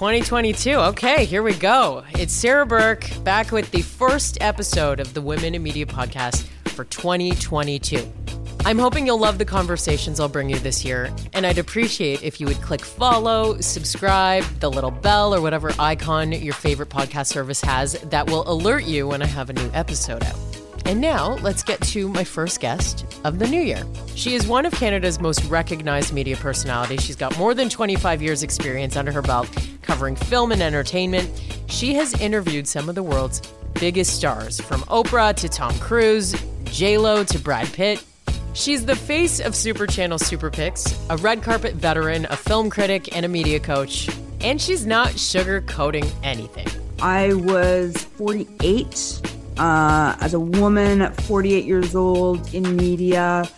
2022. Okay, here we go. It's Sarah Burke back with the first episode of the Women in Media podcast for 2022. I'm hoping you'll love the conversations I'll bring you this year, and I'd appreciate if you would click follow, subscribe, the little bell, or whatever icon your favorite podcast service has that will alert you when I have a new episode out. And now, let's get to my first guest of the new year. She is one of Canada's most recognized media personalities. She's got more than 25 years' experience under her belt covering film and entertainment. She has interviewed some of the world's biggest stars, from Oprah to Tom Cruise, J-Lo to Brad Pitt. She's the face of Super Channel Super Picks, a red carpet veteran, a film critic, and a media coach. And she's not sugarcoating anything. I was 48 uh, as a woman 48 years old in media.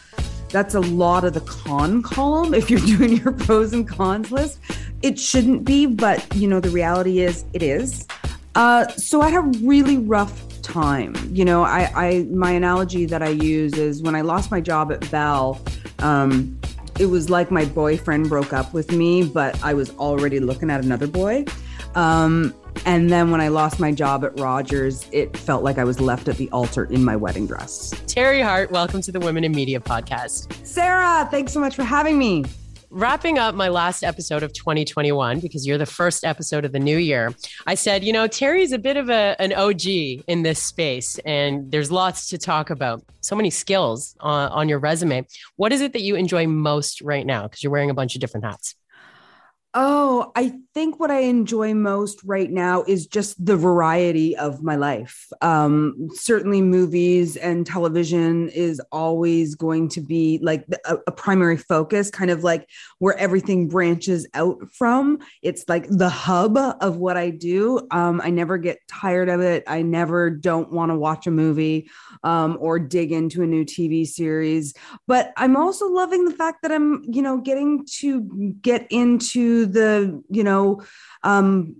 That's a lot of the con column if you're doing your pros and cons list. It shouldn't be, but you know, the reality is it is. Uh, so I had a really rough time. You know, I, I my analogy that I use is when I lost my job at Bell, um, it was like my boyfriend broke up with me, but I was already looking at another boy. Um, and then when I lost my job at Rogers, it felt like I was left at the altar in my wedding dress. Teri Hart, welcome to the Women in Media podcast. Sarah, thanks so much for having me. Wrapping up my last episode of 2021, because you're the first episode of the new year, I said, you know, Teri's a bit of a, an OG in this space, and there's lots to talk about. So many skills on, on your resume. What is it that you enjoy most right now? Because you're wearing a bunch of different hats. Oh, I think what I enjoy most right now is just the variety of my life. Um, certainly, movies and television is always going to be like a, a, primary focus, kind of like where everything branches out from. It's like the hub of what I do. Um, I never get tired of it. I never don't want to watch a movie um, or dig into a new TV series. But I'm also loving the fact that I'm, you know, getting to get into the you know um,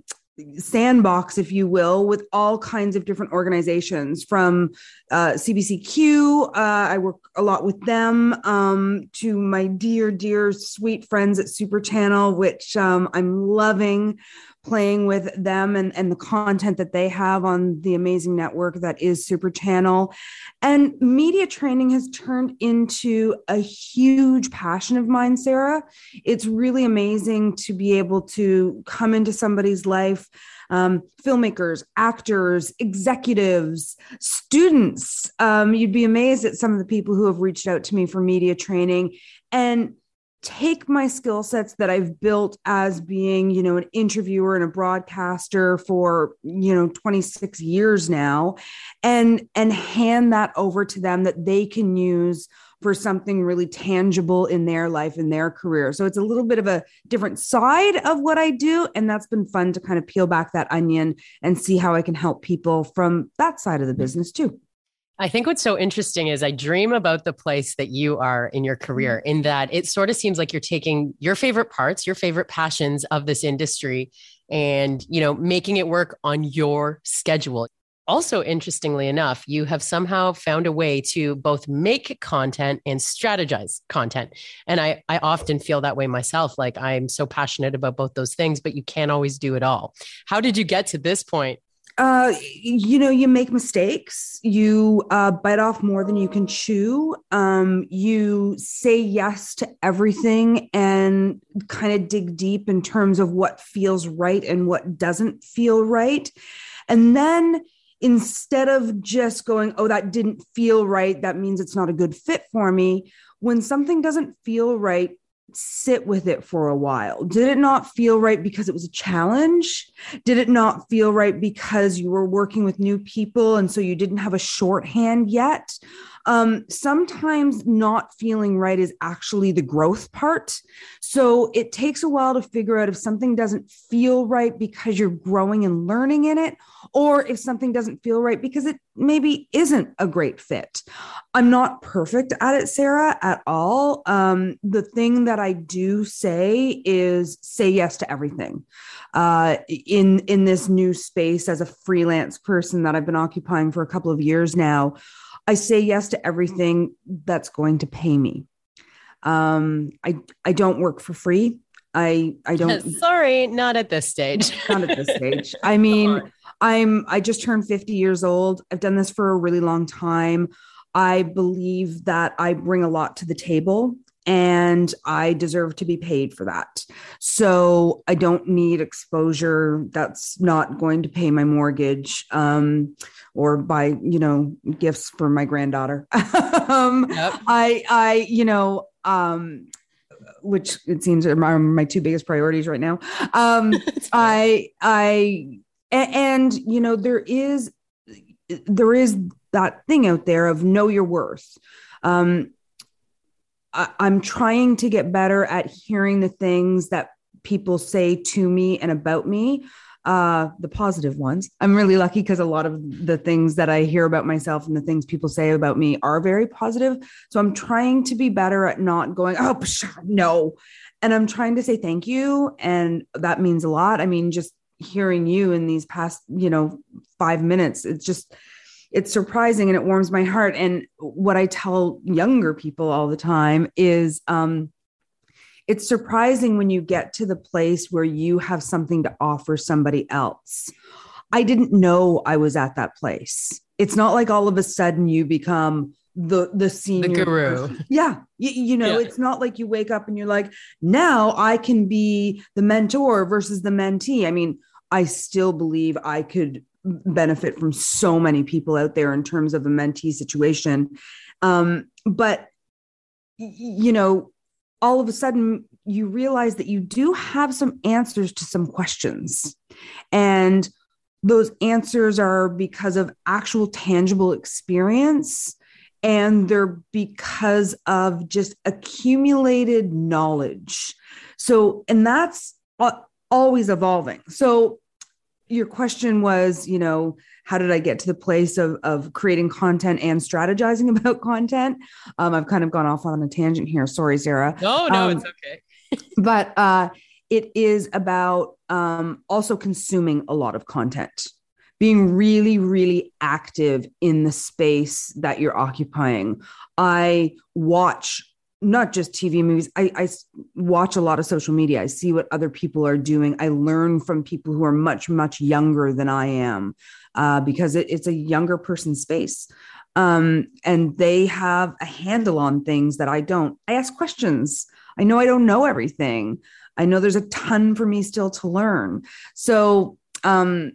sandbox, if you will, with all kinds of different organizations from uh, CBCQ. Uh, I work a lot with them um, to my dear, dear, sweet friends at Super Channel, which um, I'm loving playing with them and, and the content that they have on the amazing network that is Super Channel. And media training has turned into a huge passion of mine, Sarah. It's really amazing to be able to come into somebody's life. Um, filmmakers, actors, executives, students. Um, you'd be amazed at some of the people who have reached out to me for media training and take my skill sets that I've built as being, you know, an interviewer and a broadcaster for, you know, 26 years now and and hand that over to them that they can use for something really tangible in their life in their career. So it's a little bit of a different side of what I do and that's been fun to kind of peel back that onion and see how I can help people from that side of the business too. I think what's so interesting is I dream about the place that you are in your career, mm-hmm. in that it sort of seems like you're taking your favorite parts, your favorite passions of this industry, and you know, making it work on your schedule. Also, interestingly enough, you have somehow found a way to both make content and strategize content. And I, I often feel that way myself. Like I'm so passionate about both those things, but you can't always do it all. How did you get to this point uh, you know, you make mistakes. You uh, bite off more than you can chew. Um, you say yes to everything and kind of dig deep in terms of what feels right and what doesn't feel right. And then instead of just going, oh, that didn't feel right, that means it's not a good fit for me. When something doesn't feel right, sit with it for a while? Did it not feel right because it was a challenge? Did it not feel right because you were working with new people and so you didn't have a shorthand yet? Um, sometimes not feeling right is actually the growth part. So it takes a while to figure out if something doesn't feel right because you're growing and learning in it, or if something doesn't feel right because it maybe isn't a great fit. I'm not perfect at it, Sarah, at all. Um, the thing that I do say is say yes to everything. Uh, in in this new space as a freelance person that I've been occupying for a couple of years now, I say yes to everything that's going to pay me. Um, I I don't work for free. I I don't. Sorry, not at this stage. not at this stage. I mean, I'm I just turned 50 years old. I've done this for a really long time. I believe that I bring a lot to the table and I deserve to be paid for that. So I don't need exposure that's not going to pay my mortgage um, or buy, you know, gifts for my granddaughter. um, yep. I, I, you know, um, which it seems are my, my two biggest priorities right now. Um, I, I, and, and you know, there is, there is that thing out there of know your worth. Um, I, I'm trying to get better at hearing the things that people say to me and about me uh the positive ones. I'm really lucky because a lot of the things that i hear about myself and the things people say about me are very positive. So i'm trying to be better at not going oh no. And i'm trying to say thank you and that means a lot. I mean just hearing you in these past you know 5 minutes it's just it's surprising and it warms my heart. And what I tell younger people all the time is um, it's surprising when you get to the place where you have something to offer somebody else. I didn't know I was at that place. It's not like all of a sudden you become the the senior the guru. Person. Yeah, you, you know, yeah. it's not like you wake up and you're like, now I can be the mentor versus the mentee. I mean, I still believe I could benefit from so many people out there in terms of a mentee situation. Um, but, you know, all of a sudden you realize that you do have some answers to some questions. And those answers are because of actual tangible experience and they're because of just accumulated knowledge. So, and that's always evolving. So, your question was, you know, how did I get to the place of, of creating content and strategizing about content? Um, I've kind of gone off on a tangent here. Sorry, Sarah. No, no, um, it's okay. but uh, it is about um, also consuming a lot of content, being really, really active in the space that you're occupying. I watch not just TV movies. I, I watch a lot of social media. I see what other people are doing. I learn from people who are much, much younger than I am uh, because it, it's a younger person's space. Um, and they have a handle on things that I don't. I ask questions. I know I don't know everything. I know there's a ton for me still to learn. So um,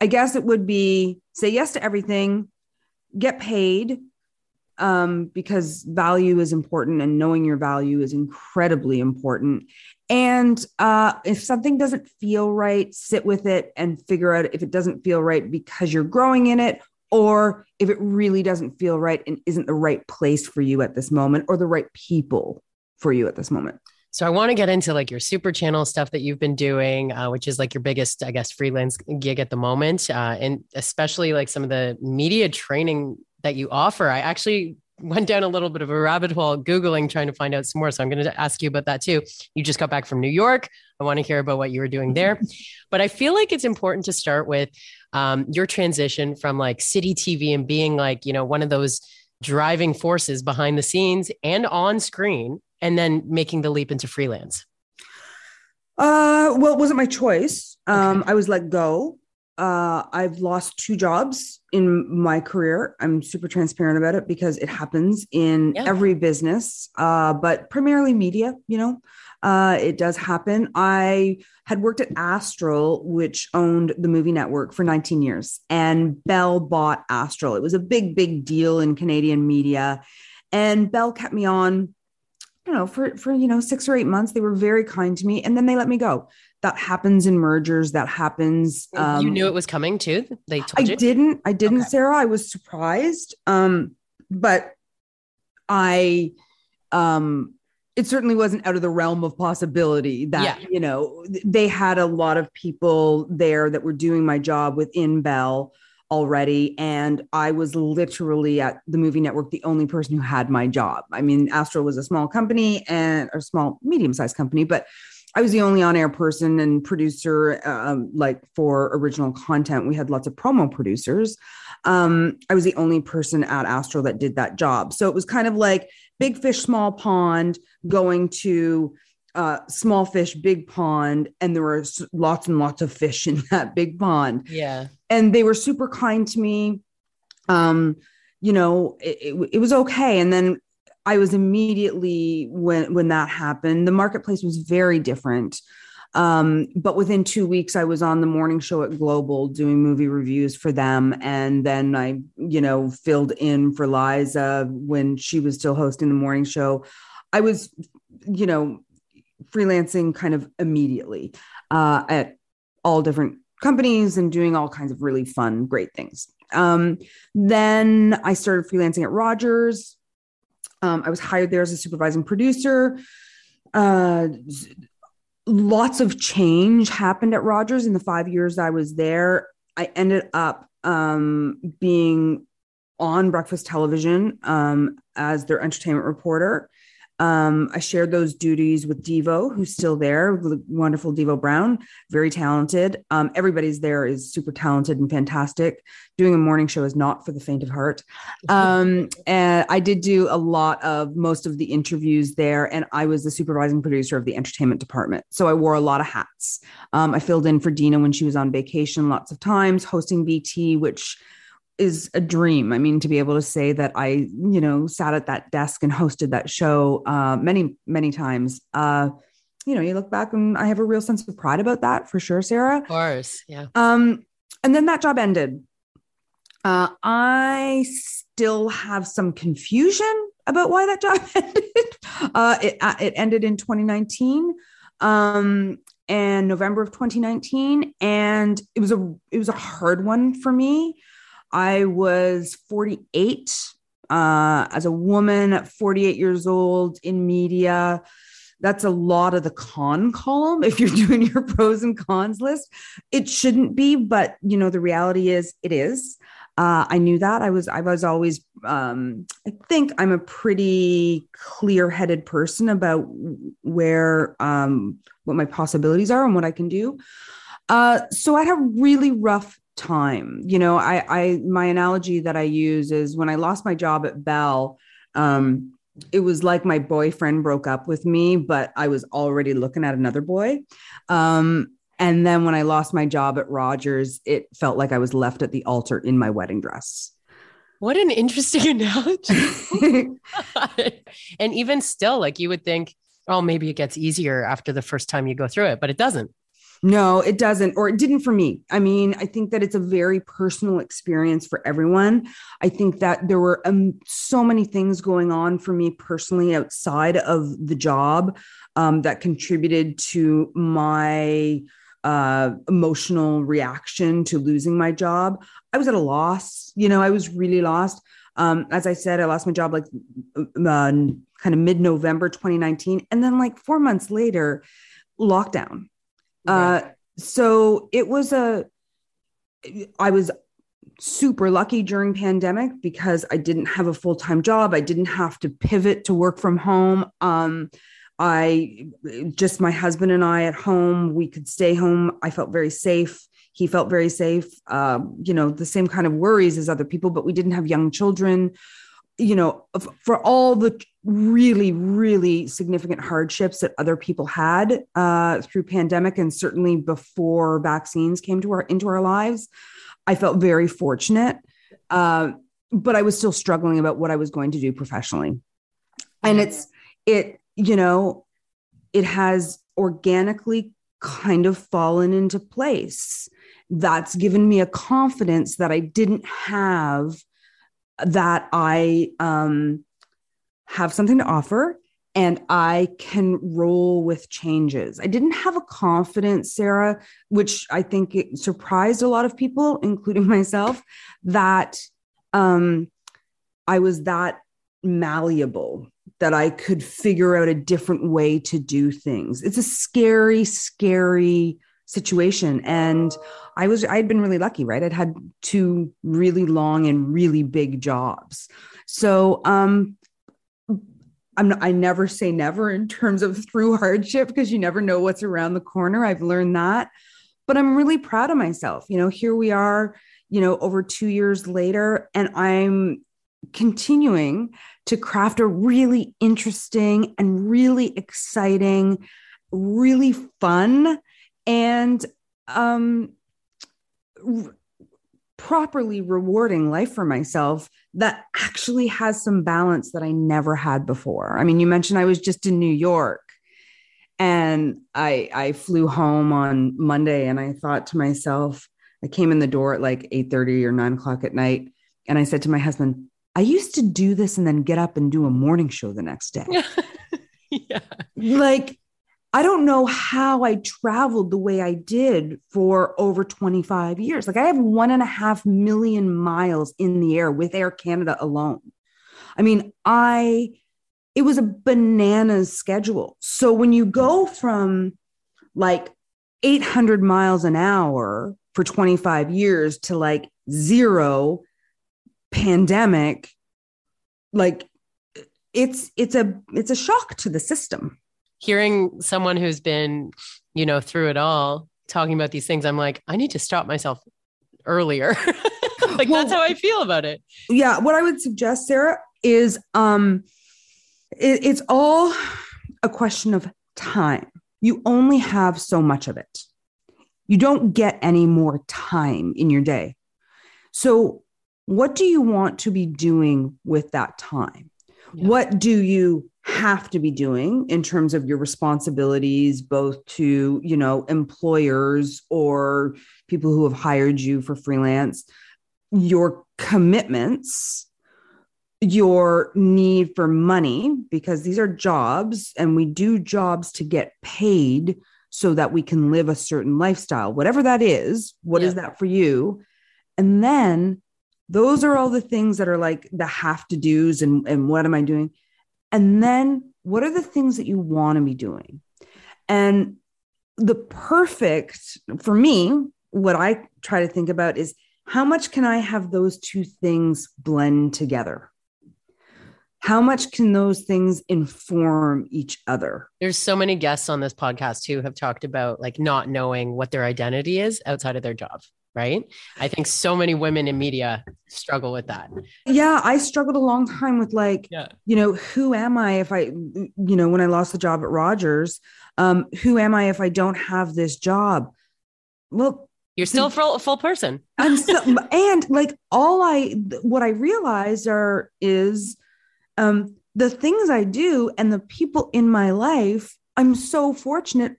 I guess it would be say yes to everything, get paid, um, because value is important and knowing your value is incredibly important. And uh, if something doesn't feel right, sit with it and figure out if it doesn't feel right because you're growing in it or if it really doesn't feel right and isn't the right place for you at this moment or the right people for you at this moment. So I want to get into like your super channel stuff that you've been doing, uh, which is like your biggest, I guess, freelance gig at the moment, uh, and especially like some of the media training that you offer. I actually went down a little bit of a rabbit hole googling trying to find out some more. So i'm going to ask you about that too. You just got back from new york. I want to hear about what you were doing there. But i feel like it's important to start with um, your transition from like city tv and being like you know one of those driving forces behind the scenes and on screen and then making the leap into freelance. Uh well it wasn't my choice. Um okay. i was let go uh, I've lost two jobs in my career. I'm super transparent about it because it happens in yeah. every business, uh, but primarily media, you know, uh, it does happen. I had worked at Astral, which owned the movie network for 19 years, and Bell bought Astral. It was a big, big deal in Canadian media. And Bell kept me on I don't know, for for you know, six or eight months. They were very kind to me, and then they let me go that happens in mergers that happens um, you knew it was coming too they told I you? didn't i didn't okay. sarah i was surprised um but I um it certainly wasn't out of the realm of possibility that Yeah. you know they had a lot of people there that were doing my job within Bell already and I was literally at the movie network the only person who had my job. I mean Astral was a small company and a small medium-sized company but I was the only on-air person and producer um, like for original content. We had lots of promo producers. Um, I was the only person at Astral that did that job. So it was kind of like big fish, small pond, going to uh, small fish, big pond, and there were lots and lots of fish in that big pond. Yeah. And they were super kind to me. Um, you know, it, it, it was okay. And then I was immediately when when that happened, the marketplace was very different. Um, but within two weeks, I was on the morning show at Global doing movie reviews for them. And then I, you know, filled in for Liza when she was still hosting the morning show. I was, you know, freelancing kind of immediately uh, at all different companies and doing all kinds of really fun, great things. Um, then I started freelancing at Rogers. Um, I was hired there as a supervising producer. Uh, lots of change happened at Rogers in the five years I was there. I ended up um, being on breakfast television um, as their entertainment reporter. Um, I shared those duties with Devo, who's still there, wonderful Devo Brown, very talented. Um, everybody's there is super talented and fantastic. Doing a morning show is not for the faint of heart. Um, and I did do a lot of most of the interviews there, and I was the supervising producer of the entertainment department. So I wore a lot of hats. Um, I filled in for Dina when she was on vacation lots of times, hosting BT, which is a dream. I mean, to be able to say that I, you know, sat at that desk and hosted that show uh, many, many times. Uh, you know, you look back and I have a real sense of pride about that for sure, Sarah. Of course. Yeah. Um, and then that job ended. Uh, I still have some confusion about why that job ended. Uh, it, uh, it ended in 2019 um, and November of 2019, and it was a it was a hard one for me. I was 48 uh, as a woman 48 years old in media. That's a lot of the con column if you're doing your pros and cons list. It shouldn't be, but you know the reality is it is. Uh, I knew that. I was I was always um, I think I'm a pretty clear-headed person about where um, what my possibilities are and what I can do. Uh, so I had a really rough time. You know, I, I, my analogy that I use is when I lost my job at Bell, um, it was like my boyfriend broke up with me, but I was already looking at another boy. Um, and then when I lost my job at Rogers, it felt like I was left at the altar in my wedding dress. What an interesting analogy. and even still, like you would think, oh, maybe it gets easier after the first time you go through it, but it doesn't. No, it doesn't, or it didn't for me. I mean, I think that it's a very personal experience for everyone. I think that there were um, so many things going on for me personally outside of the job um, that contributed to my uh, emotional reaction to losing my job. I was at a loss. You know, I was really lost. Um, as I said, I lost my job like uh, kind of mid November 2019. And then, like four months later, lockdown. Uh, so it was a, I was super lucky during pandemic because I didn't have a full-time job. I didn't have to pivot to work from home. Um, I just my husband and I at home, we could stay home. I felt very safe. He felt very safe. Um, you know, the same kind of worries as other people, but we didn't have young children. You know, for all the really, really significant hardships that other people had uh, through pandemic, and certainly before vaccines came to our into our lives, I felt very fortunate. Uh, but I was still struggling about what I was going to do professionally, and it's it you know, it has organically kind of fallen into place. That's given me a confidence that I didn't have, that I um, have something to offer and I can roll with changes. I didn't have a confidence, Sarah, which I think surprised a lot of people, including myself, that um, I was that malleable that I could figure out a different way to do things. It's a scary, scary situation. And I was, I'd been really lucky, right? I'd had two really long and really big jobs. So, um, I'm not, I never say never in terms of through hardship because you never know what's around the corner. I've learned that, but I'm really proud of myself. You know, here we are, you know, over two years later, and I'm continuing to craft a really interesting and really exciting, really fun and um, r- properly rewarding life for myself that actually has some balance that I never had before. I mean, you mentioned I was just in New York and I I flew home on Monday and I thought to myself, I came in the door at like 8 30 or 9 o'clock at night. And I said to my husband, I used to do this and then get up and do a morning show the next day. yeah. Like, I don't know how I traveled the way I did for over 25 years. Like, I have one and a half million miles in the air with Air Canada alone. I mean, I, it was a bananas schedule. So when you go from like 800 miles an hour for 25 years to like zero pandemic like it's it's a it's a shock to the system hearing someone who's been you know through it all talking about these things i'm like i need to stop myself earlier. Like well, that's how i feel about it. Yeah what i would suggest sarah is um it, it's all a question of time. You only have so much of it. You don't get any more time in your day. So what do you want to be doing with that time? Yeah. What do you have to be doing in terms of your responsibilities both to, you know, employers or people who have hired you for freelance, your commitments, your need for money because these are jobs and we do jobs to get paid so that we can live a certain lifestyle whatever that is What yeah. is that for you and then those are all the things that are like the have to do's and, and what am I doing? And then what are the things that you want to be doing? And the perfect for me, what I try to think about is how much can I have those two things blend together? How much can those things inform each other? There's so many guests on this podcast who have talked about like not knowing what their identity is outside of their job right? I think so many women in media struggle with that. Yeah, I struggled a long time with like, yeah. you know, who am I if I, you know, when I lost the job at Rogers, um, who am I if I don't have this job? Well, you're still a full, full person. I'm still, and like all I, what I realized are is, um, the things I do and the people in my life, I'm so fortunate,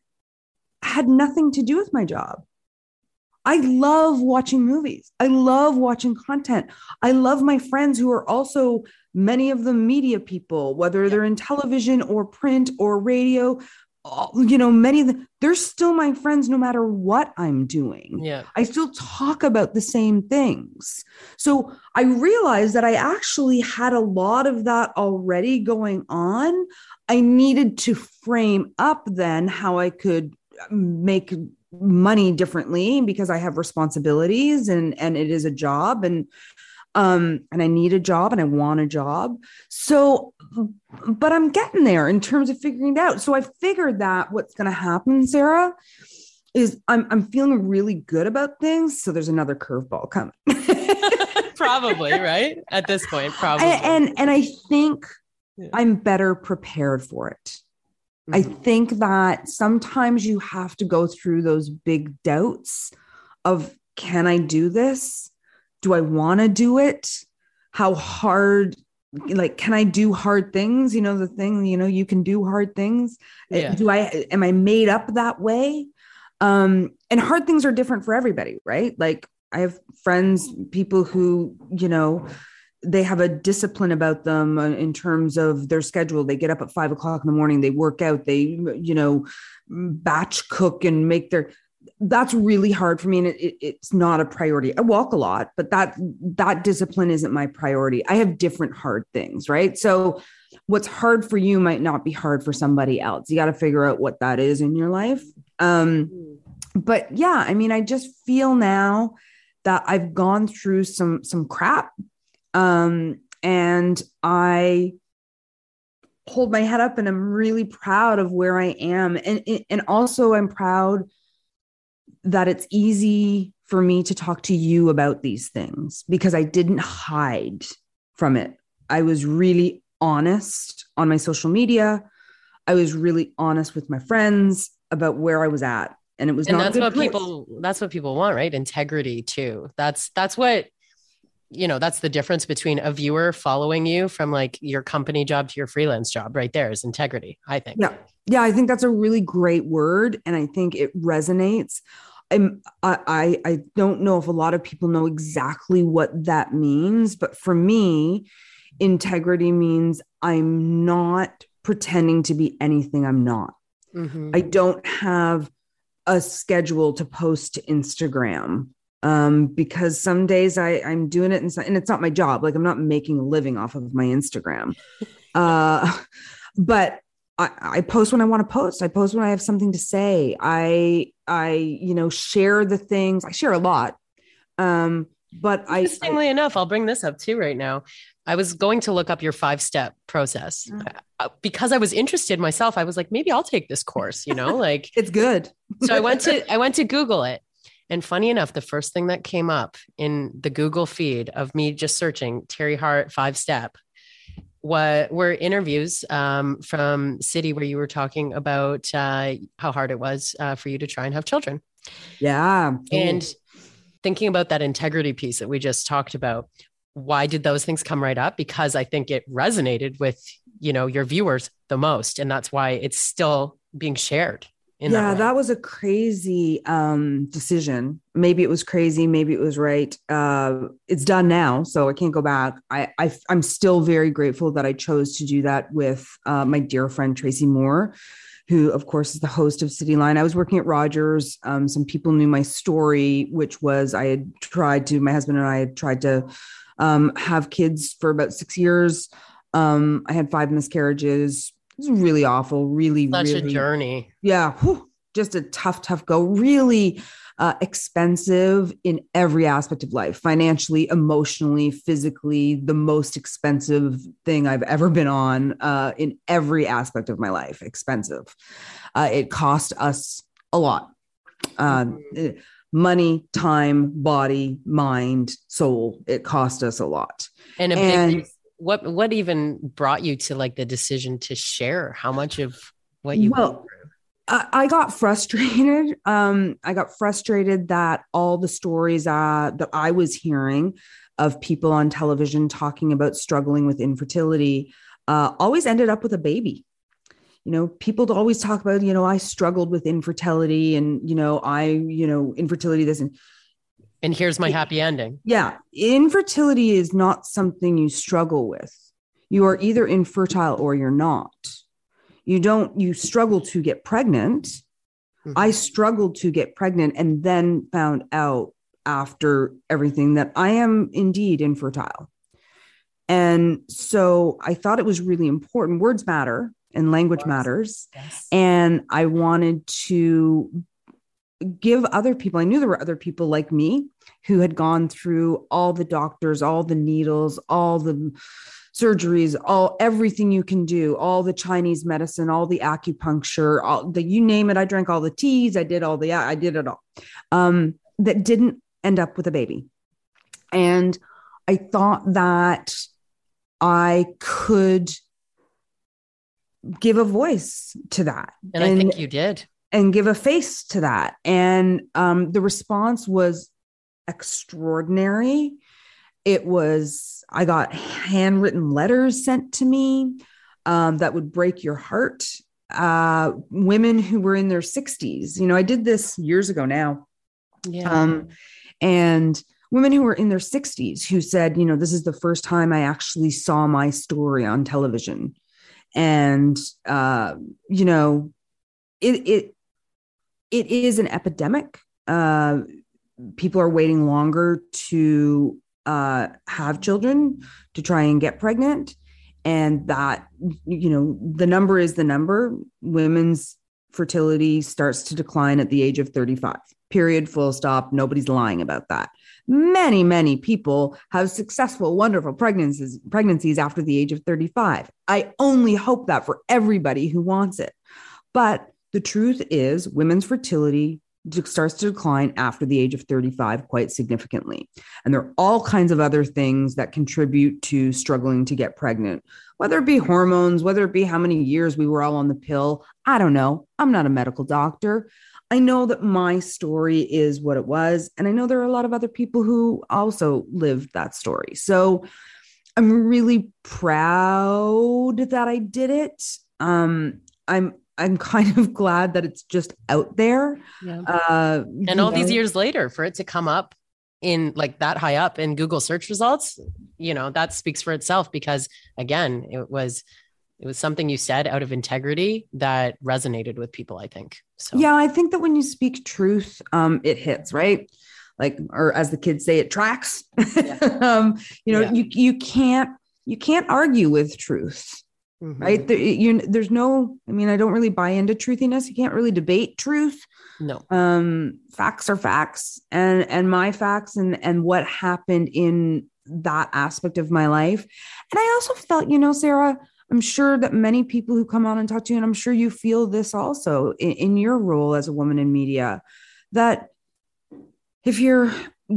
had nothing to do with my job. I love watching movies. I love watching content. I love my friends who are also many of them media people, whether they're in television or print or radio. You know, many of them, they're still my friends no matter what I'm doing. Yeah. I still talk about the same things. So I realized that I actually had a lot of that already going on. I needed to frame up then how I could uh, make money differently because I have responsibilities and and it is a job and um and I need a job and I want a job. So but I'm getting there in terms of figuring it out. So I figured that what's going to happen, Sarah, is I'm I'm feeling really good about things. So there's another curveball coming. probably, right? At this point, probably. And and, and I think yeah. I'm better prepared for it. I mm-hmm. think that sometimes you have to go through those big doubts of can I do this? Do I want to do it? How hard like can I do hard things? You know the thing, you know, you can do hard things. Eh, yeah. Do I am I made up that way? Um and hard things are different for everybody, right? Like I have friends, people who, you know, they have a discipline about them uh, in terms of their schedule. They get up at five o'clock in the morning, they work out, they, you know, batch cook and make their, that's really hard for me and it, it, it's not a priority. I walk a lot but that that discipline isn't my priority. I have different hard things right? So what's hard for you might not be hard for somebody else. You got to figure out what that is in your life. Um but yeah i mean i just feel now that i've gone through some some crap um and i hold my head up and i'm really proud of where i am and and also i'm proud that it's easy for me to talk to you about these things because I didn't hide from it. I was really honest on my social media. I was really honest with my friends about where I was at. And it was and not that's what place. people that's what people want, right? Integrity too. That's that's what you know, that's the difference between a viewer following you from like your company job to your freelance job right there is integrity, I think. Yeah. Yeah, I think that's a really great word and I think it resonates. I'm I I don't know if a lot of people know exactly what that means, but for me, integrity means I'm not pretending to be anything I'm not. Mm-hmm. I don't have a schedule to post to Instagram um, because some days I, I'm doing it and, so, and it's not my job. Like I'm not making a living off of my Instagram. uh, but I, I post when I want to post. I post when I have something to say. I I you know share the things. I share a lot. Um, but I interestingly I, enough, I'll bring this up too right now. I was going to look up your five step process mm-hmm. because I was interested myself. I was like, maybe I'll take this course. You know, like it's good. so I went to I went to Google it, and funny enough, the first thing that came up in the Google feed of me just searching Teri Hart five step what were interviews um, from City where you were talking about uh, how hard it was uh, for you to try and have children. Yeah. And thinking about that integrity piece that we just talked about, why did those things come right up? Because I think it resonated with, you know, your viewers the most. And that's why it's still being shared yeah that, that, was a crazy um, decision. Maybe it was crazy maybe it was right. Uh, it's done now so i can't go back. I, I am still very grateful that i chose to do that with uh, my dear friend tracy moore who of course is the host of city line. I was working at rogers. Um, some people knew my story which was i had tried to my husband and i had tried to um, have kids for about six years. Um, i had five miscarriages it's really awful, really, such really, a journey. Yeah, whew, just a tough, tough go. Really uh, expensive in every aspect of life, financially, emotionally, physically. The most expensive thing I've ever been on uh, in every aspect of my life. Expensive. Uh, it cost us a lot. Uh, mm-hmm. Money, time, body, mind, soul. It cost us a lot. And a and, big what what even brought you to like the decision to share how much of what you well I got frustrated. Um, I got frustrated that all the stories uh, that I was hearing of people on television talking about struggling with infertility uh, always ended up with a baby. You know, people always talk about, you know, I struggled with infertility and, you know, I, you know, infertility this and and here's my happy ending. Yeah. Infertility is not something you struggle with. You are either infertile or you're not. You don't, you struggle to get pregnant. Mm-hmm. I struggled to get pregnant and then found out after everything that I am indeed infertile. And so I thought it was really important. Words matter and language matters. Yes. And I wanted to give other people, I knew there were other people like me who had gone through all the doctors, all the needles, all the surgeries, all everything you can do, all the Chinese medicine, all the acupuncture, all the you name it. I drank all the teas, I did all the I did it all. Um, that didn't end up with a baby. And I thought that I could give a voice to that. And, and I think you did and give a face to that. And um, the response was extraordinary. It was, I got handwritten letters sent to me um, that would break your heart. Uh, women who were in their 60s. You know, I did this years ago now. Yeah. Um, and women who were in their 60s who said, you know, this is the first time I actually saw my story on television. And, uh, you know, it, it, it is an epidemic. Uh, people are waiting longer to uh, have children to try and get pregnant. And that you know the number is the number. Women's fertility starts to decline at the age of 35 period. Full stop. Nobody's lying about that. Many many people have successful wonderful pregnancies pregnancies after the age of 35 i only hope that for everybody who wants it. But the truth is women's fertility starts to decline after the age of 35 quite significantly. And there are all kinds of other things that contribute to struggling to get pregnant, whether it be hormones, whether it be how many years we were all on the pill. I don't know. I'm not a medical doctor. I know that my story is what it was. And I know there are a lot of other people who also lived that story. So I'm really proud that I did it. Um, I'm I'm kind of glad that it's just out there. Yeah. Uh, and all know. these years later, for it to come up in like that high up in Google search results, you know, that speaks for itself because again, it was it was something you said out of integrity that resonated with people, I think. So yeah, I think that when you speak truth, um, it hits, right? Like, or as the kids say, it tracks. Yeah. um, you know, yeah. you you can't you can't argue with truth Mm-hmm. Right. There, you, there's no, I mean, I don't really buy into truthiness. You can't really debate truth. No. Um, facts are facts. And and my facts and and what happened in that aspect of my life. And I also felt, you know, Sarah, I'm sure that many people who come on and talk to you, and I'm sure you feel this also in, in your role as a woman in media, that if you're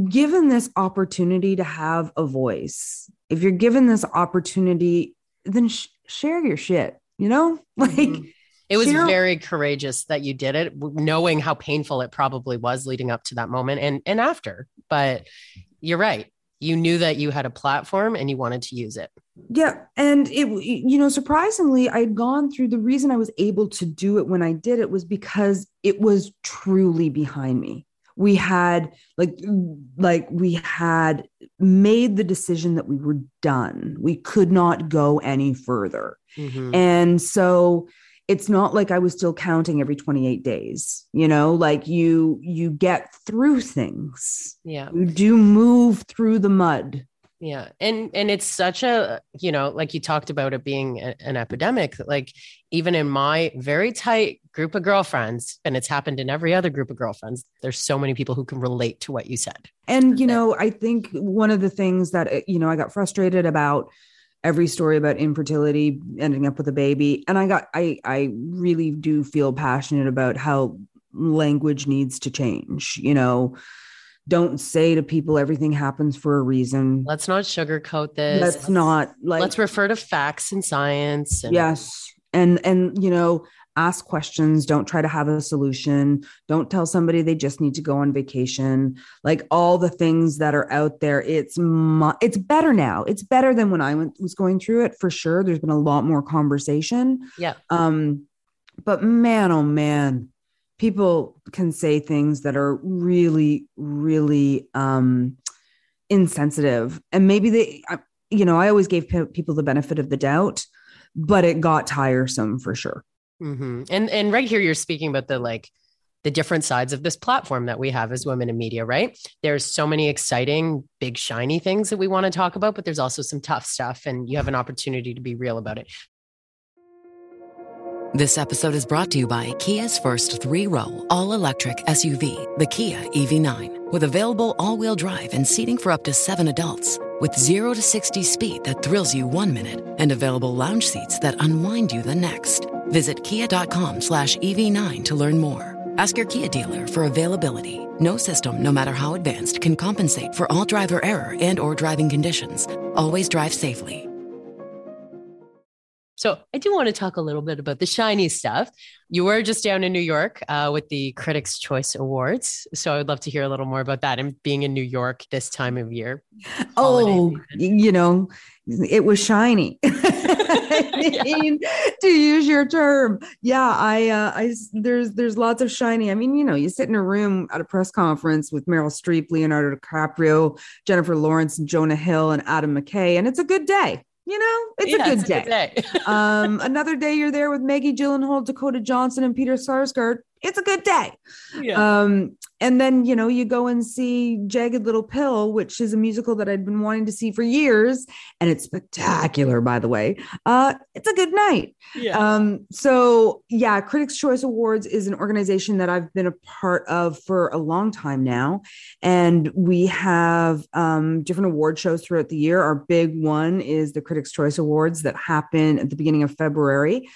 given this opportunity to have a voice, if you're given this opportunity, then sh- share your shit, you know? Like mm-hmm. it was share- very courageous that you did it, knowing how painful it probably was leading up to that moment and and after. But you're right. You knew that you had a platform and you wanted to use it. Yeah. And it, you know, surprisingly, I'd gone through the reason I was able to do it when I did it was because it was truly behind me we had like like we had made the decision that we were done. We could not go any further. Mm-hmm. and so it's not like i was still counting every 28 days you know? Like you you get through things. Yeah. You do move through the mud. Yeah. And and it's such a you know like you talked about it being a, an epidemic like even in my very tight group of girlfriends and it's happened in every other group of girlfriends there's so many people who can relate to what you said and you know i think one of the things that uh, you know i got frustrated about every story about infertility ending up with a baby and i got i i really do feel passionate about how language needs to change you know don't say to people everything happens for a reason. Let's not sugarcoat this. Let's, let's not like let's refer to facts and science. And- yes. And and you know, ask questions, don't try to have a solution. Don't tell somebody they just need to go on vacation. Like all the things that are out there, it's mu- it's better now. It's better than when I went, was going through it for sure. There's been a lot more conversation. Yeah. Um but man oh man people can say things that are really really um insensitive and maybe they you know i always gave people the benefit of the doubt but it got tiresome for sure mm-hmm. and and right here you're speaking about the like the different sides of this platform that we have as women in media right there's so many exciting big shiny things that we want to talk about but there's also some tough stuff and you have an opportunity to be real about it this episode is brought to you by Kia's first three row, all electric SUV, the Kia EV9, with available all wheel drive and seating for up to seven adults. With 0 to 60 speed that thrills you one minute and available lounge seats that unwind you the next. Visit kia.com slash EV9 to learn more. Ask your Kia dealer for availability. No system, no matter how advanced, can compensate for all driver error and or driving conditions. Always drive safely. So I do want to talk a little bit about the shiny stuff. You were just down in New York uh, with the Critics' Choice Awards. So I would love to hear a little more about that and being in New York this time of year. Oh, you know, it was shiny. I mean, to use your term, yeah, I, uh, I, there's, there's lots of shiny. I mean, you know, you sit in a room at a press conference with Meryl Streep, Leonardo DiCaprio, Jennifer Lawrence, and Jonah Hill, and Adam McKay, and it's a good day you know, it's yeah, a good it's day. A good day. um, another day you're there with Maggie Gyllenhaal, Dakota Johnson, and Peter Sarsgaard. It's a good day. Yeah. Um, and then you know you go and see Jagged Little Pill, which is a musical that I'd been wanting to see for years, and it's spectacular, by the way. Uh, it's a good night. Yeah. Um, so yeah, Critics' Choice Awards is an organization that I've been a part of for a long time now, and we have um, different award shows throughout the year. Our big one is the Critics' Choice Awards that happen at the beginning of February,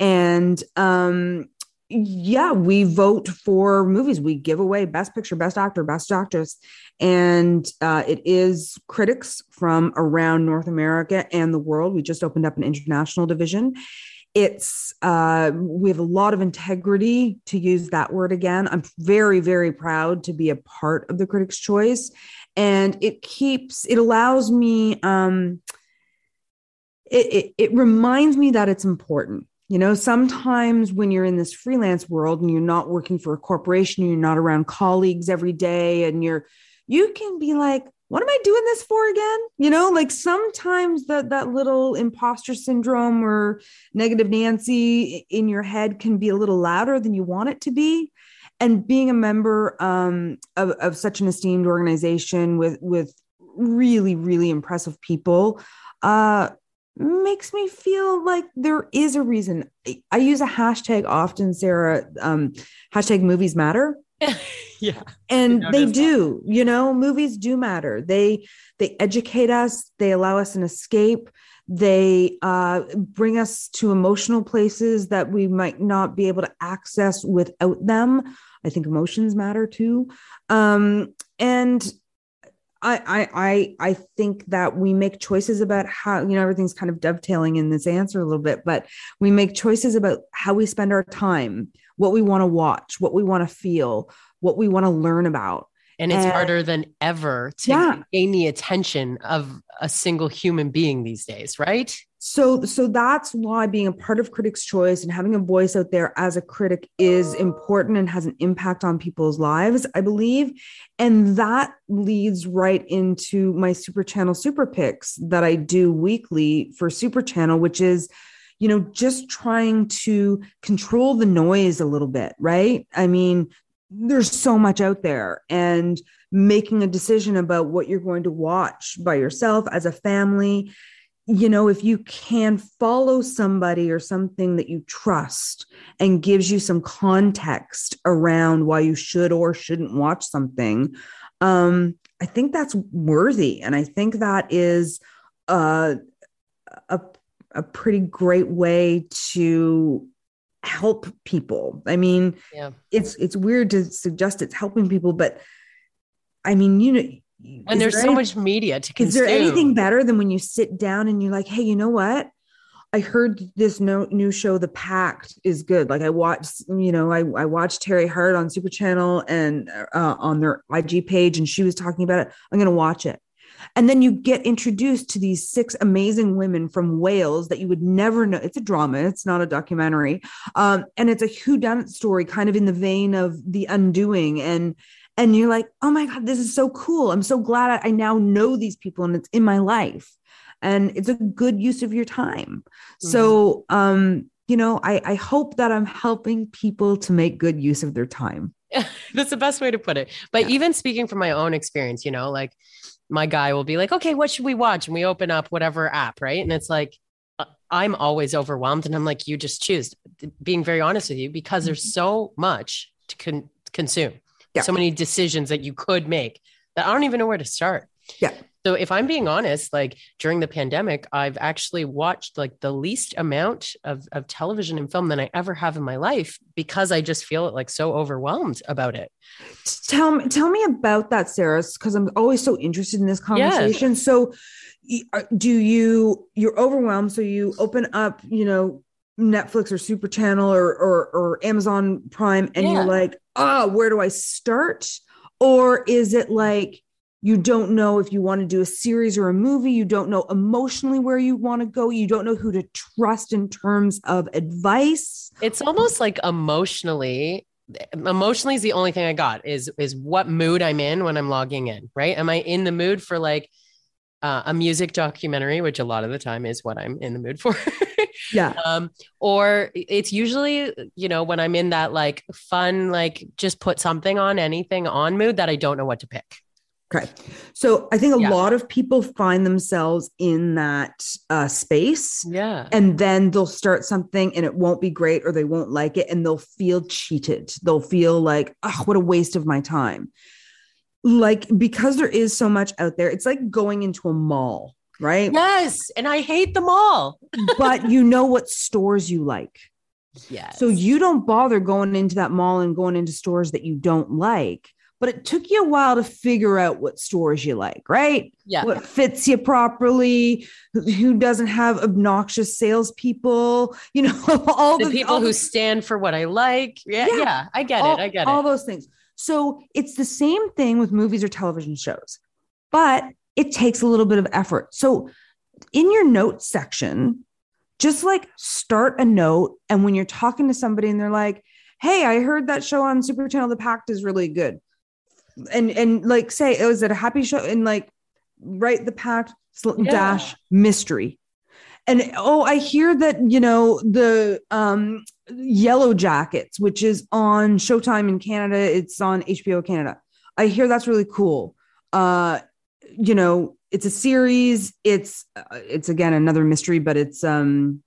and um, yeah, we vote for movies. We give away Best Picture, Best Actor, Best Actress, and uh, it is critics from around North America and the world. We just opened up an international division. It's uh, we have a lot of integrity to use that word again. I'm very, very proud to be a part of the Critics' Choice, and it keeps it allows me. Um, it, it, it reminds me that it's important you know, sometimes when you're in this freelance world and you're not working for a corporation, you're not around colleagues every day, and you're, you can be like, what am I doing this for again? You know, like sometimes that that little imposter syndrome or negative Nancy in your head can be a little louder than you want it to be. And being a member um, of, of such an esteemed organization with with really really impressive people, uh, makes me feel like there is a reason. I use a hashtag often, Sarah, um, hashtag movies matter. yeah. And they do, you know, movies do matter. They they educate us, they allow us an escape, they uh, bring us to emotional places that we might not be able to access without them. I think emotions matter too. Um, and I, I I think that we make choices about how you know everything's kind of dovetailing in this answer a little bit, but we make choices about how we spend our time, what we want to watch, what we want to feel, what we want to learn about. And it's and, harder than ever to yeah. gain the attention of a single human being these days, right? so so that's why being a part of critics choice and having a voice out there as a critic is important and has an impact on people's lives i believe and that leads right into my super channel super picks that i do weekly for super channel which is you know just trying to control the noise a little bit right i mean there's so much out there and making a decision about what you're going to watch by yourself as a family you know, if you can follow somebody or something that you trust and gives you some context around why you should or shouldn't watch something, um, I think that's worthy. And I think that is uh, a, a pretty great way to help people. I mean, yeah. it's it's weird to suggest it's helping people, but I mean, you know, and there's there so any, much media to consume. Is there anything better than when you sit down and you're like, hey, you know what? I heard this no, new show, The Pact, is good. Like I watched, you know, I, I watched Teri Hart on Super Channel and uh, on their IG page, and she was talking about it. I'm going to watch it. And then you get introduced to these six amazing women from Wales that you would never know. It's a drama, it's not a documentary. Um, and it's a whodunit story, kind of in the vein of The Undoing. And and you're like, oh my God, this is so cool. I'm so glad I, now know these people and it's in my life. And it's a good use of your time. Mm-hmm. So, um, you know, I, I hope that I'm helping people to make good use of their time. That's the best way to put it. But yeah. even speaking from my own experience, you know, like my guy will be like, okay, what should we watch? And we open up whatever app, right? And it's like, uh, I'm always overwhelmed. And I'm like, you just choose, being very honest with you, because there's mm-hmm. so much to con- consume yeah. so many decisions that you could make that I don't even know where to start. Yeah. So if I'm being honest, like during the pandemic, I've actually watched like the least amount of, of television and film than I ever have in my life because I just feel like so overwhelmed about it. Tell me, tell me about that, Sarah, because I'm always so interested in this conversation. So do you you're overwhelmed so you open up you know Netflix or Super Channel or or, or Amazon Prime, and yeah. you're like, ah, oh, where do I start? Or is it like you don't know if you want to do a series or a movie? You don't know emotionally where you want to go. You don't know who to trust in terms of advice. It's almost like emotionally emotionally is the only thing I got is is what mood I'm in when I'm logging in, right? Am I in the mood for like uh, a music documentary, which a lot of the time is what I'm in the mood for? Yeah. Um, or it's usually, you know, when I'm in that like fun, like just put something on anything on mood that I don't know what to pick. Okay. So I think a Yeah. lot of people find themselves in that uh, space. Yeah. And then they'll start something and it won't be great or they won't like it and they'll feel cheated. They'll feel like, oh, what a waste of my time. Like, because there is so much out there, it's like going into a mall, right? Yes. And I hate them all. but you know what stores you like. Yes. So you don't bother going into that mall and going into stores that you don't like. But it took you a while to figure out what stores you like, right? yeah. What fits you properly, who- doesn't have obnoxious salespeople, you know, all the the, people all who the- stand for what I like. Yeah. Yeah. Yeah. I get all, it. I get all it. All those things. So it's the same thing with movies or television shows, but it takes a little bit of effort. So in your notes section, just like start a note. And when you're talking to somebody and they're like, Hey, I heard that show on Super Channel, The Pact is really good. And, and like say, oh, is it a happy show? And like write the pact Yeah. dash mystery. And oh, I hear that, you know, the um Yellow Jackets, which is on Showtime in Canada, it's on HBO Canada. I hear that's really cool. Uh, you know, it's a series. It's uh, it's again another mystery, but it's um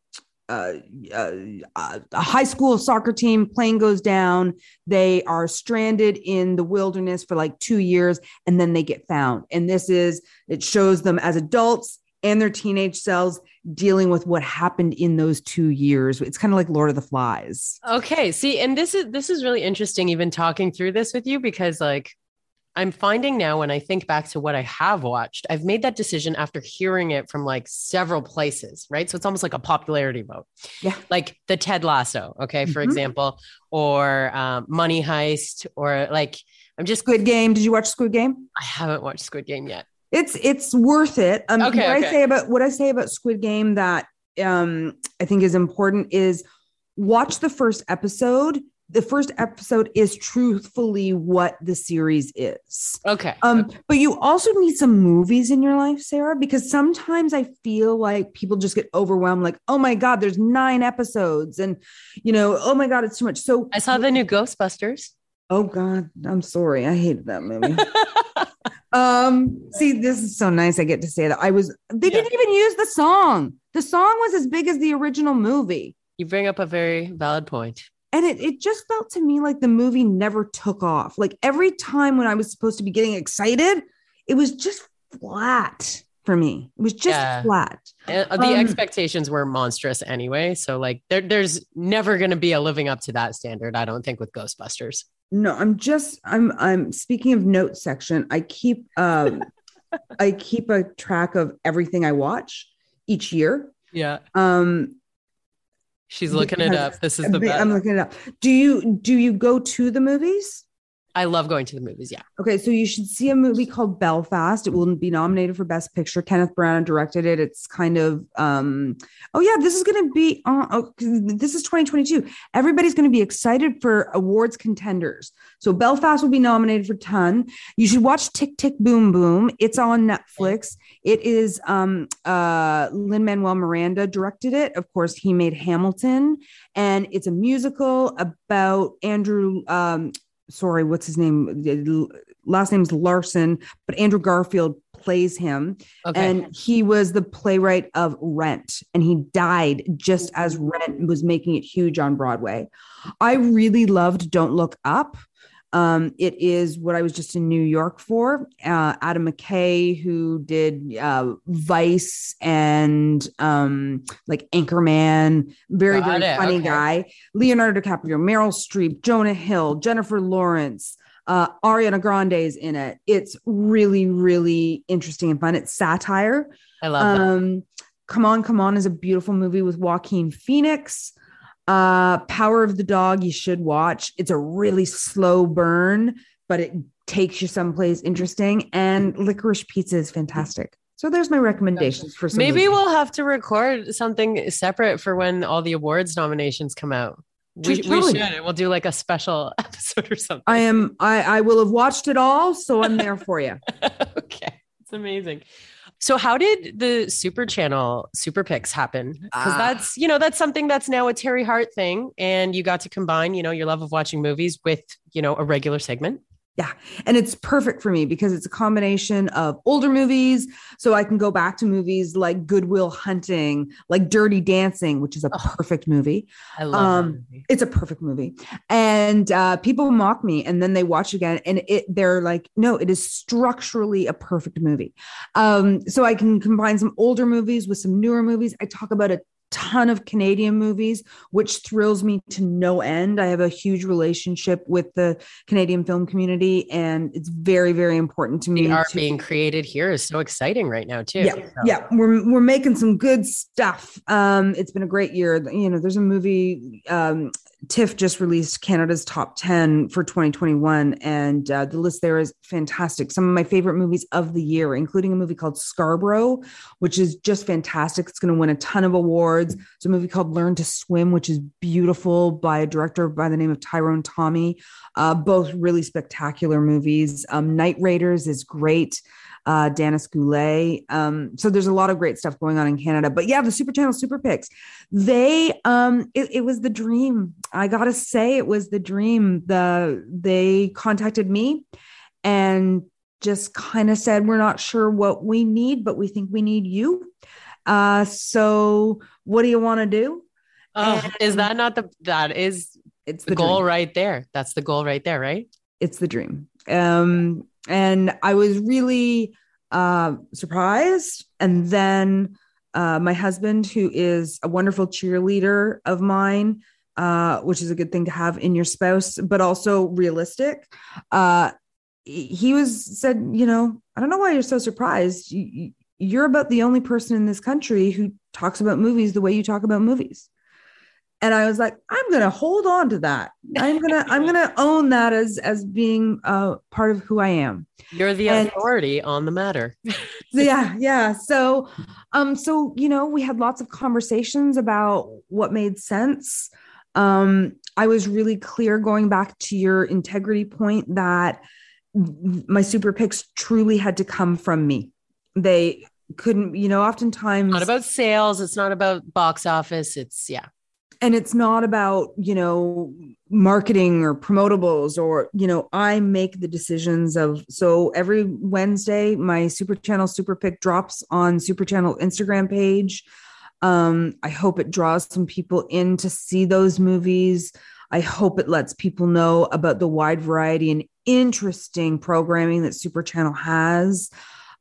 uh, uh, a high school soccer team plane goes down. They are stranded in the wilderness for like two years, and then they get found. And this is it shows them as adults and their teenage selves dealing with what happened in those two years. It's kind of like Lord of the Flies. Okay. See, and this is this is really interesting even talking through this with you because like I'm finding now when I think back to what I have watched, I've made that decision after hearing it from like several places, right? So it's almost like a popularity vote. Yeah. Like the Ted Lasso, okay, for Mhm. example, or um, Money Heist, or like I'm just Squid Game. Did you watch Squid Game? I haven't watched Squid Game yet. It's it's worth it. Um, Okay, what okay. I say about what I say about Squid Game that um I think is important is watch the first episode. The first episode is truthfully what the series is. Okay. Um, but you also need some movies in your life, Sarah, because sometimes I feel like people just get overwhelmed, like, oh my God, there's nine episodes, and you know, oh my God, it's too much. So I saw the new Ghostbusters. oh God, I'm sorry. I hated that movie. um, see, this is so nice. I get to say that. I was they Yeah. didn't even use the song. The song was as big as the original movie. you bring up a very valid point. And it, it just felt to me like the movie never took off. Like every time when I was supposed to be getting excited, it was just flat for me. It was just Yeah. flat. Uh, the Um, expectations were monstrous anyway. So like there, there's never going to be a living up to that standard. I don't think with Ghostbusters. No, I'm just I'm I'm speaking of note section. I keep um I keep a track of everything I watch each year. Yeah. Um She's looking it up. This is the best. I'm looking it up. Do you do you go to the movies? I love going to the movies. Yeah. Okay, so you should see a movie called Belfast. It will be nominated for Best Picture. Kenneth Branagh directed it. It's kind of um oh yeah, this is going to be uh, oh, this is 2022. Everybody's going to be excited for awards contenders. So Belfast will be nominated for ton. You should watch Tick Tick Boom Boom. It's on Netflix. It is um uh Lin Manuel Miranda directed it. Of course, he made Hamilton, and it's a musical about Andrew um sorry, what's his name? Last name's Larson, but Andrew Garfield plays him. Okay. And he was the playwright of Rent, and he died just as Rent was making it huge on Broadway. I really loved Don't Look Up. Um, it is what I was just in New York for. Uh, Adam McKay, who did uh, Vice and um, like Anchorman, very, Got very it, funny okay. guy. Leonardo DiCaprio, Meryl Streep, Jonah Hill, Jennifer Lawrence, uh, Ariana Grande is in it. It's really, really interesting and fun. It's satire. I love that. Um, Come On, Come On is a beautiful movie with Joaquin Phoenix. Uh, Power of the Dog, you should watch. It's a really slow burn, but it takes you someplace interesting. And Licorice Pizza is fantastic. So there's my recommendations for some Maybe we'll have to record something separate for when all the awards nominations come out. We, we should. We'll do like a special episode or something. I am I I will have watched it all, so I'm there for you. okay. It's amazing. So how did the Super Channel Super Picks happen? Because Ah. that's you know that's something that's now a Teri Hart thing, and you got to combine you know your love of watching movies with you know a regular segment. Yeah. And it's perfect for me because it's a combination of older movies. So I can go back to movies like Goodwill Hunting, like Dirty Dancing, which is a Oh. perfect movie. I love Um, movie. It's a perfect movie. And uh, people mock me and then they watch again and it they're like, no, it is structurally a perfect movie. Um, so I can combine some older movies with some newer movies. I talk about a ton of Canadian movies, which thrills me to no end. I have a huge relationship with the Canadian film community, and it's very, very important to me. The art to- being created here is so exciting right now too. yeah, So- yeah, we're we're making some good stuff. Um, it's been a great year. You know, there's a movie. Um, TIFF just released Canada's top ten for 2021, and uh, the list there is fantastic. Some of my favorite movies of the year, including a movie called Scarborough, which is just fantastic. It's going to win a ton of awards. It's a movie called Learn to Swim, which is beautiful by a director by the name of Thyrone Tommy. Uh, both really spectacular movies. Um, Night Raiders is great uh, Danis Goulet. Um, so there's a lot of great stuff going on in Canada. But yeah, the Super Channel Super Picks, they um, it, it was the dream. I gotta say, it was the dream. The they contacted me and just kind of said, "We're not sure what we need, but we think we need you." Uh, so what do you want to do? Oh, is that not the that is It's the, goal dream. right there? That's the goal right there, right? it's the dream. Um, and I was really uh, surprised. And then uh, my husband, who is a wonderful cheerleader of mine, uh, which is a good thing to have in your spouse, but also realistic. Uh, he was said, you know, I don't know why you're so surprised. You- you're about the only person in this country who talks about movies the way you talk about movies and i was like i'm gonna hold on to that i'm gonna i'm gonna own that as as being uh part of who i am You're the And- authority on the matter. Yeah yeah so um so you know we had lots of conversations about what made sense um i was really clear going back to your integrity point that my super picks truly had to come from me they couldn't you know oftentimes not about sales. It's not about box office. It's yeah. And it's not about you know marketing or promotables or you know i make the decisions of so every wednesday my super channel super pick drops on super channel instagram page. Um i hope it draws some people in to see those movies. I hope it lets people know about the wide variety and interesting programming that super channel has.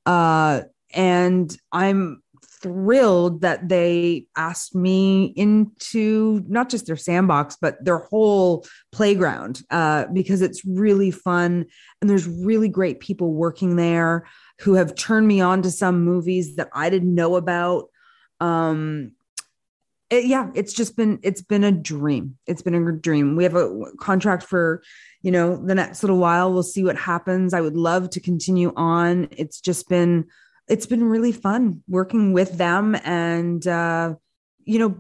Uh and i'm thrilled that they asked me into not just their sandbox but their whole playground uh, because it's really fun and there's really great people working there who have turned me on to some movies that i didn't know about. Um it- yeah it's just been it's been a dream. It's been a dream. We have a contract for you know the next little while. We'll see what happens. I would love to continue on. It's just been it's been really fun working with them and uh you know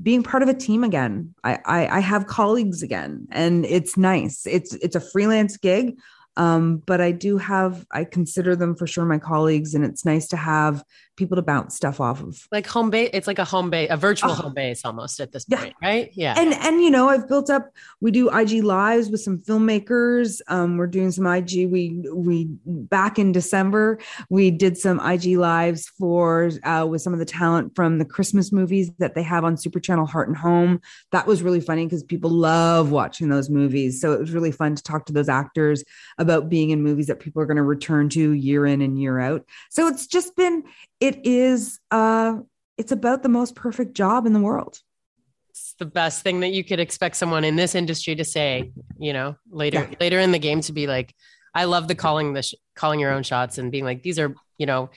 being part of a team again. I, I i have colleagues again and it's nice. It's it's a freelance gig um but i do have i consider them for sure my colleagues and it's nice to have people to bounce stuff off of Like home base. It's like a home base, a virtual Oh. home base almost at this Yeah. point, right? Yeah. and and you know i've built up we do ig lives with some filmmakers um we're doing some ig we we back in december we did some ig lives for uh with some of the talent from the christmas movies that they have on super channel heart and home that was really funny because people love watching those movies so it was really fun to talk to those actors about being in movies that people are going to return to year in and year out so it's just been it is uh it's about the most perfect job in the world it's the best thing that you could expect someone in this industry to say, you know, later Yeah. later in the game to be like, I love the calling the sh- calling your own shots and being like, these are, you know,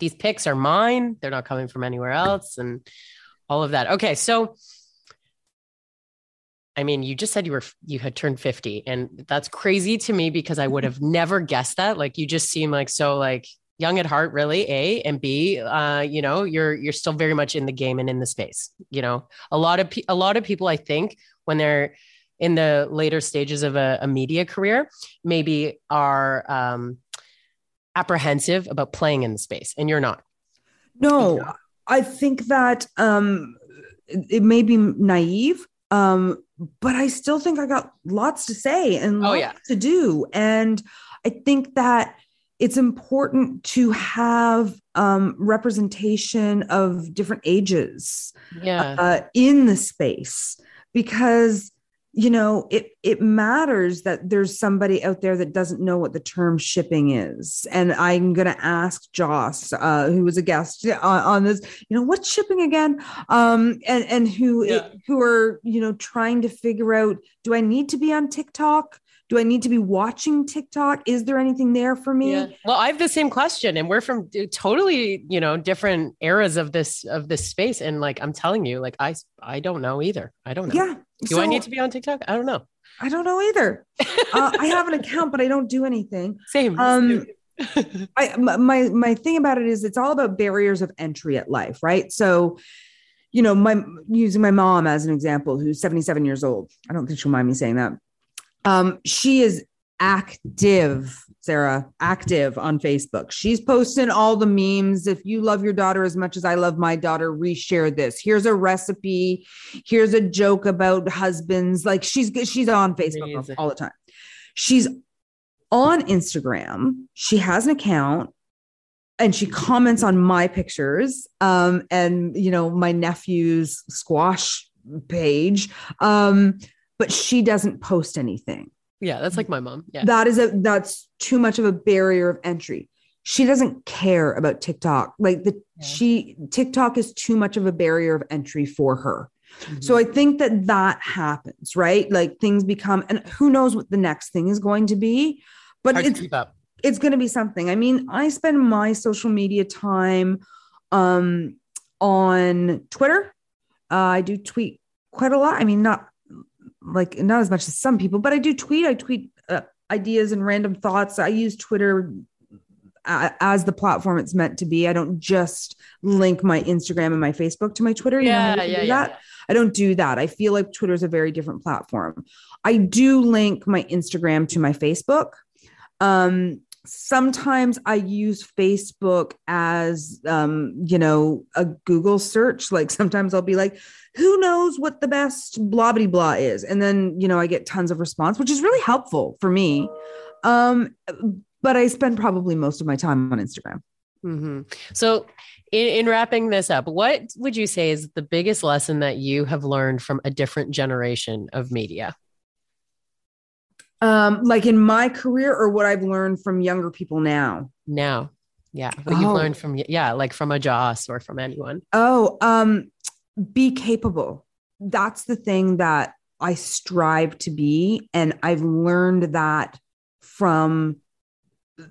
these picks are mine. They're not coming from anywhere else and all of that. Okay, so I mean, you just said you were you had turned 50 and that's crazy to me because I would have never guessed that. Like you just seem like so like young at heart really a and b uh you know you're you're still very much in the game and in the space you know a lot of pe- a lot of people i think when they're in the later stages of a, a media career maybe are um apprehensive about playing in the space and you're not No, I think that um, it, may be naive, um, but I still think I got lots to say and Oh, lots yeah. to do. And I think that it's important to have um, representation of different ages Yeah. uh, in the space because you know it it matters that there's somebody out there that doesn't know what the term shipping is and i'm going to ask joss uh, who was a guest on, on this you know what's shipping again um and and who Yeah. who are you know trying to figure out do i need to be on tiktok do i need to be watching tiktok is there anything there for me Yeah. Well, I have the same question, and we're from uh, totally, you know, different eras of this of this space. And like I'm telling you, like I I don't know either. I don't know. yeah Do I need to be on TikTok? I don't know. i don't know either uh, i have an account but i don't do anything Same. Um, I my my thing about it is it's all about barriers of entry at life, right? So, you know, my using my mom as an example, who's 77 years old. I don't think she'll mind me saying that. Um, she is active, Sarah, active on Facebook. She's posting all the memes. If you love your daughter as much as I love my daughter, reshare this. Here's a recipe. Here's a joke about husbands. Like she's she's on Facebook Amazing. all the time. She's on Instagram. She has an account and she comments on my pictures um, and you know my nephew's squash page um, but she doesn't post anything yeah, that's like my mom. Yeah. that is a that's too much of a barrier of entry she doesn't care about tiktok like the Yeah. she tiktok is too much of a barrier of entry for her Mhm. so I think that that happens, right? Like things become, and who knows what the next thing is going to be, but hard it's it's going to be something. I mean, I spend my social media time um, on Twitter. Uh, I do tweet quite a lot. I mean, not like not as much as some people, but I do tweet. I tweet uh, ideas and random thoughts. I use Twitter a- as the platform it's meant to be. I don't just link my Instagram and my Facebook to my Twitter. You know how Yeah, yeah, do yeah. I don't do that. I feel like Twitter is a very different platform. I do link my Instagram to my Facebook. Um, sometimes I use Facebook as, um, you know, a Google search. Like sometimes I'll be like, who knows what the best blah blah blah is, and then you know I get tons of response, which is really helpful for me. Um, but I spend probably most of my time on Instagram. hmm So, in, in wrapping this up, what would you say is the biggest lesson that you have learned from a different generation of media? Um, like in my career, or what I've learned from younger people now. Now, yeah, what you've Oh. learned from yeah, like from a Joss or from anyone. Oh, um, be capable. That's the thing that I strive to be. And I've learned that from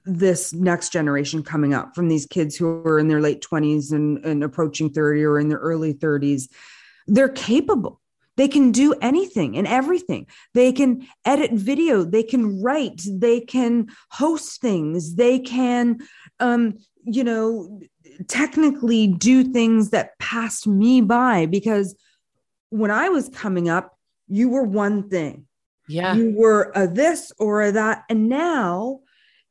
this next generation coming up, from these kids who are in their late 20s and, and approaching 30 or in their early 30s. They're capable. They can do anything and everything. They can edit video. They can write. They can host things. They can, um, you know, technically do things that passed me by because when I was coming up, you were one thing. Yeah, You were a this or a that. And now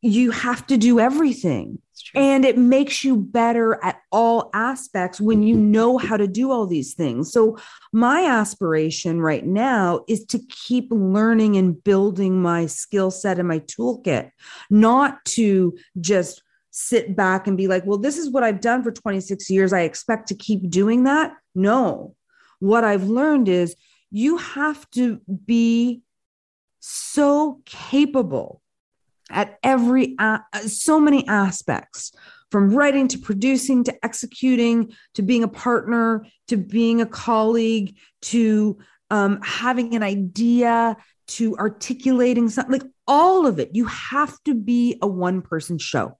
you have to do everything. And it makes you better at all aspects when you mm-hmm. know how to do all these things. So, my aspiration right now is to keep learning and building my skill set and my toolkit, not to just sit back and be like, well, this is what I've done for 26 years. I expect to keep doing that. No. What I've learned is you have to be so capable at every a- so many aspects from writing to producing to executing to being a partner to being a colleague to um, having an idea to articulating something like all of it you have to be a one person show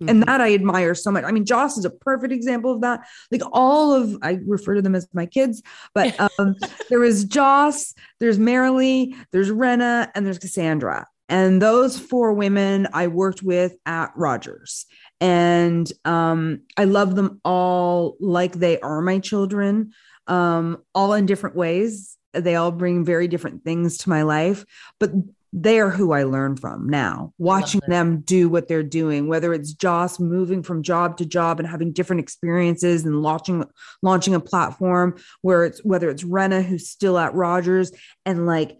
and Mhm. that I admire so much. I mean, Joss is a perfect example of that. Like all of, I refer to them as my kids, but um, there was Joss, there's Marilee, there's Rena, and there's Cassandra. And those four women I worked with at Rogers. And um, I love them all like they are my children, um, all in different ways. They all bring very different things to my life. But they're who I learn from now, watching them do what they're doing, whether it's Joss moving from job to job and having different experiences and launching launching a platform where it's whether it's Rinna who's still at Rogers and like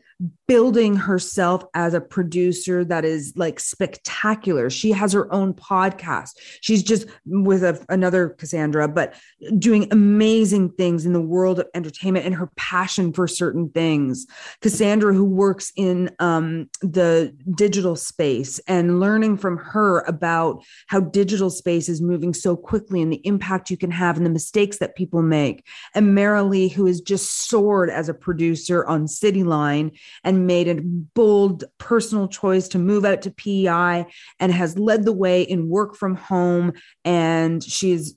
building herself as a producer that is like spectacular. She has her own podcast. She's just with a, another Cassandra, but doing amazing things in the world of entertainment and her passion for certain things. Cassandra, who works in um, the digital space and learning from her about how digital space is moving so quickly and the impact you can have and the mistakes that people make. And Marilee, who has just soared as a producer on Cityline and made a bold personal choice to move out to PEI and has led the way in work from home. And she's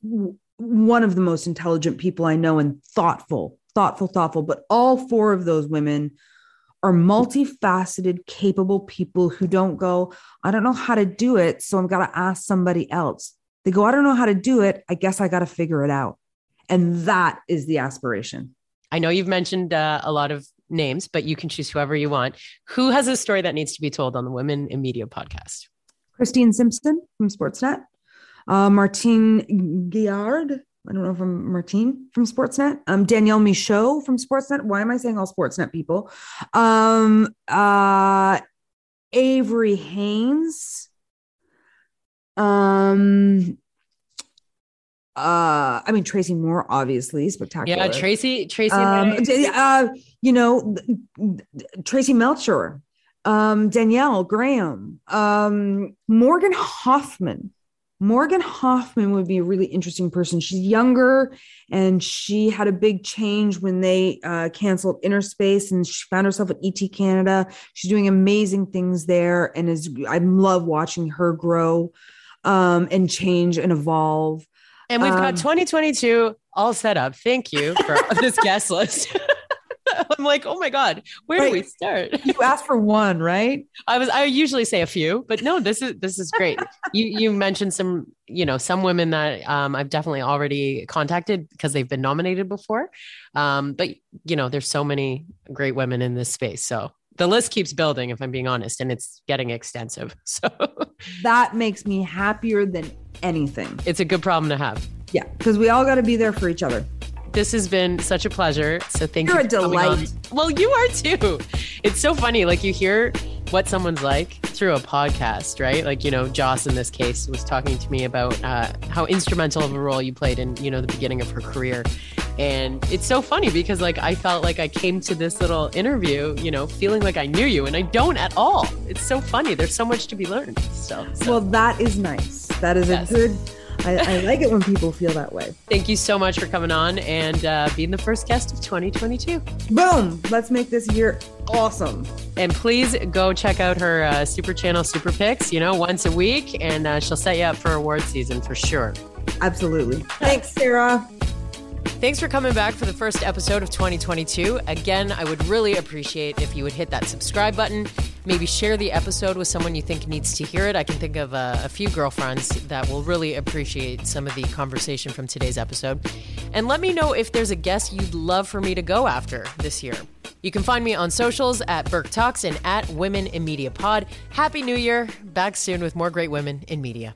one of the most intelligent people I know and thoughtful, thoughtful, thoughtful. But all four of those women are multifaceted, capable people who don't go, I don't know how to do it. So I'm got to ask somebody else. They go, I don't know how to do it. I guess I got to figure it out. And that is the aspiration. I know you've mentioned uh, a lot of names, but you can choose whoever you want. Who has a story that needs to be told on the Women in Media podcast? Christine Simpson from Sportsnet, uh, Martine Gaillard. I don't know from Martine from Sportsnet. Um, Danielle Michaud from Sportsnet. Why am I saying all Sportsnet people? Um, uh, Avery Haines. Um, uh i mean tracy moore obviously spectacular. Yeah tracy tracy um, uh, you know tracy melchior um danielle graham um morgan hoffman. Morgan hoffman would be a really interesting person. She's younger and she had a big change when they uh, canceled Innerspace and she found herself at et canada. She's doing amazing things there and is i love watching her grow um, and change and evolve and we've got um, 2022 all set up. Thank you for this guest list. I'm like, oh my God, where do we start? you asked for one, right? I was I usually say a few, but no, this is this is great. you you mentioned some, you know, some women that um, I've definitely already contacted because they've been nominated before. Um, but you know, there's so many great women in this space. So the list keeps building, if I'm being honest, and it's getting extensive. So that makes me happier than anything. It's a good problem to have. Yeah, because we all got to be there for each other. This has been such a pleasure. So thank You're you. You're a delight. Well, you are too. It's so funny. Like you hear what someone's like through a podcast, right? Like, you know, Joss in this case was talking to me about uh, how instrumental of a role you played in, you know, the beginning of her career. And it's so funny because like I felt like I came to this little interview, you know, feeling like I knew you and I don't at all. It's so funny. There's so much to be learned. So, so. well, that is nice. That is yes. a good I, I, like it when people feel that way. Thank you so much for coming on and uh, being the first guest of 2022. Boom! Let's make this year awesome. And please go check out her uh, super channel, Super Picks, you know, once a week, and uh, she'll set you up for award season for sure. Absolutely. Thanks, Sarah. Thanks for coming back for the first episode of 2022. Again, I would really appreciate if you would hit that subscribe button. Maybe share the episode with someone you think needs to hear it. I can think of a, a few girlfriends that will really appreciate some of the conversation from today's episode. And let me know if there's a guest you'd love for me to go after this year. You can find me on socials at Burke Talks and at Women in Media Pod. Happy New Year. Back soon with more great women in media.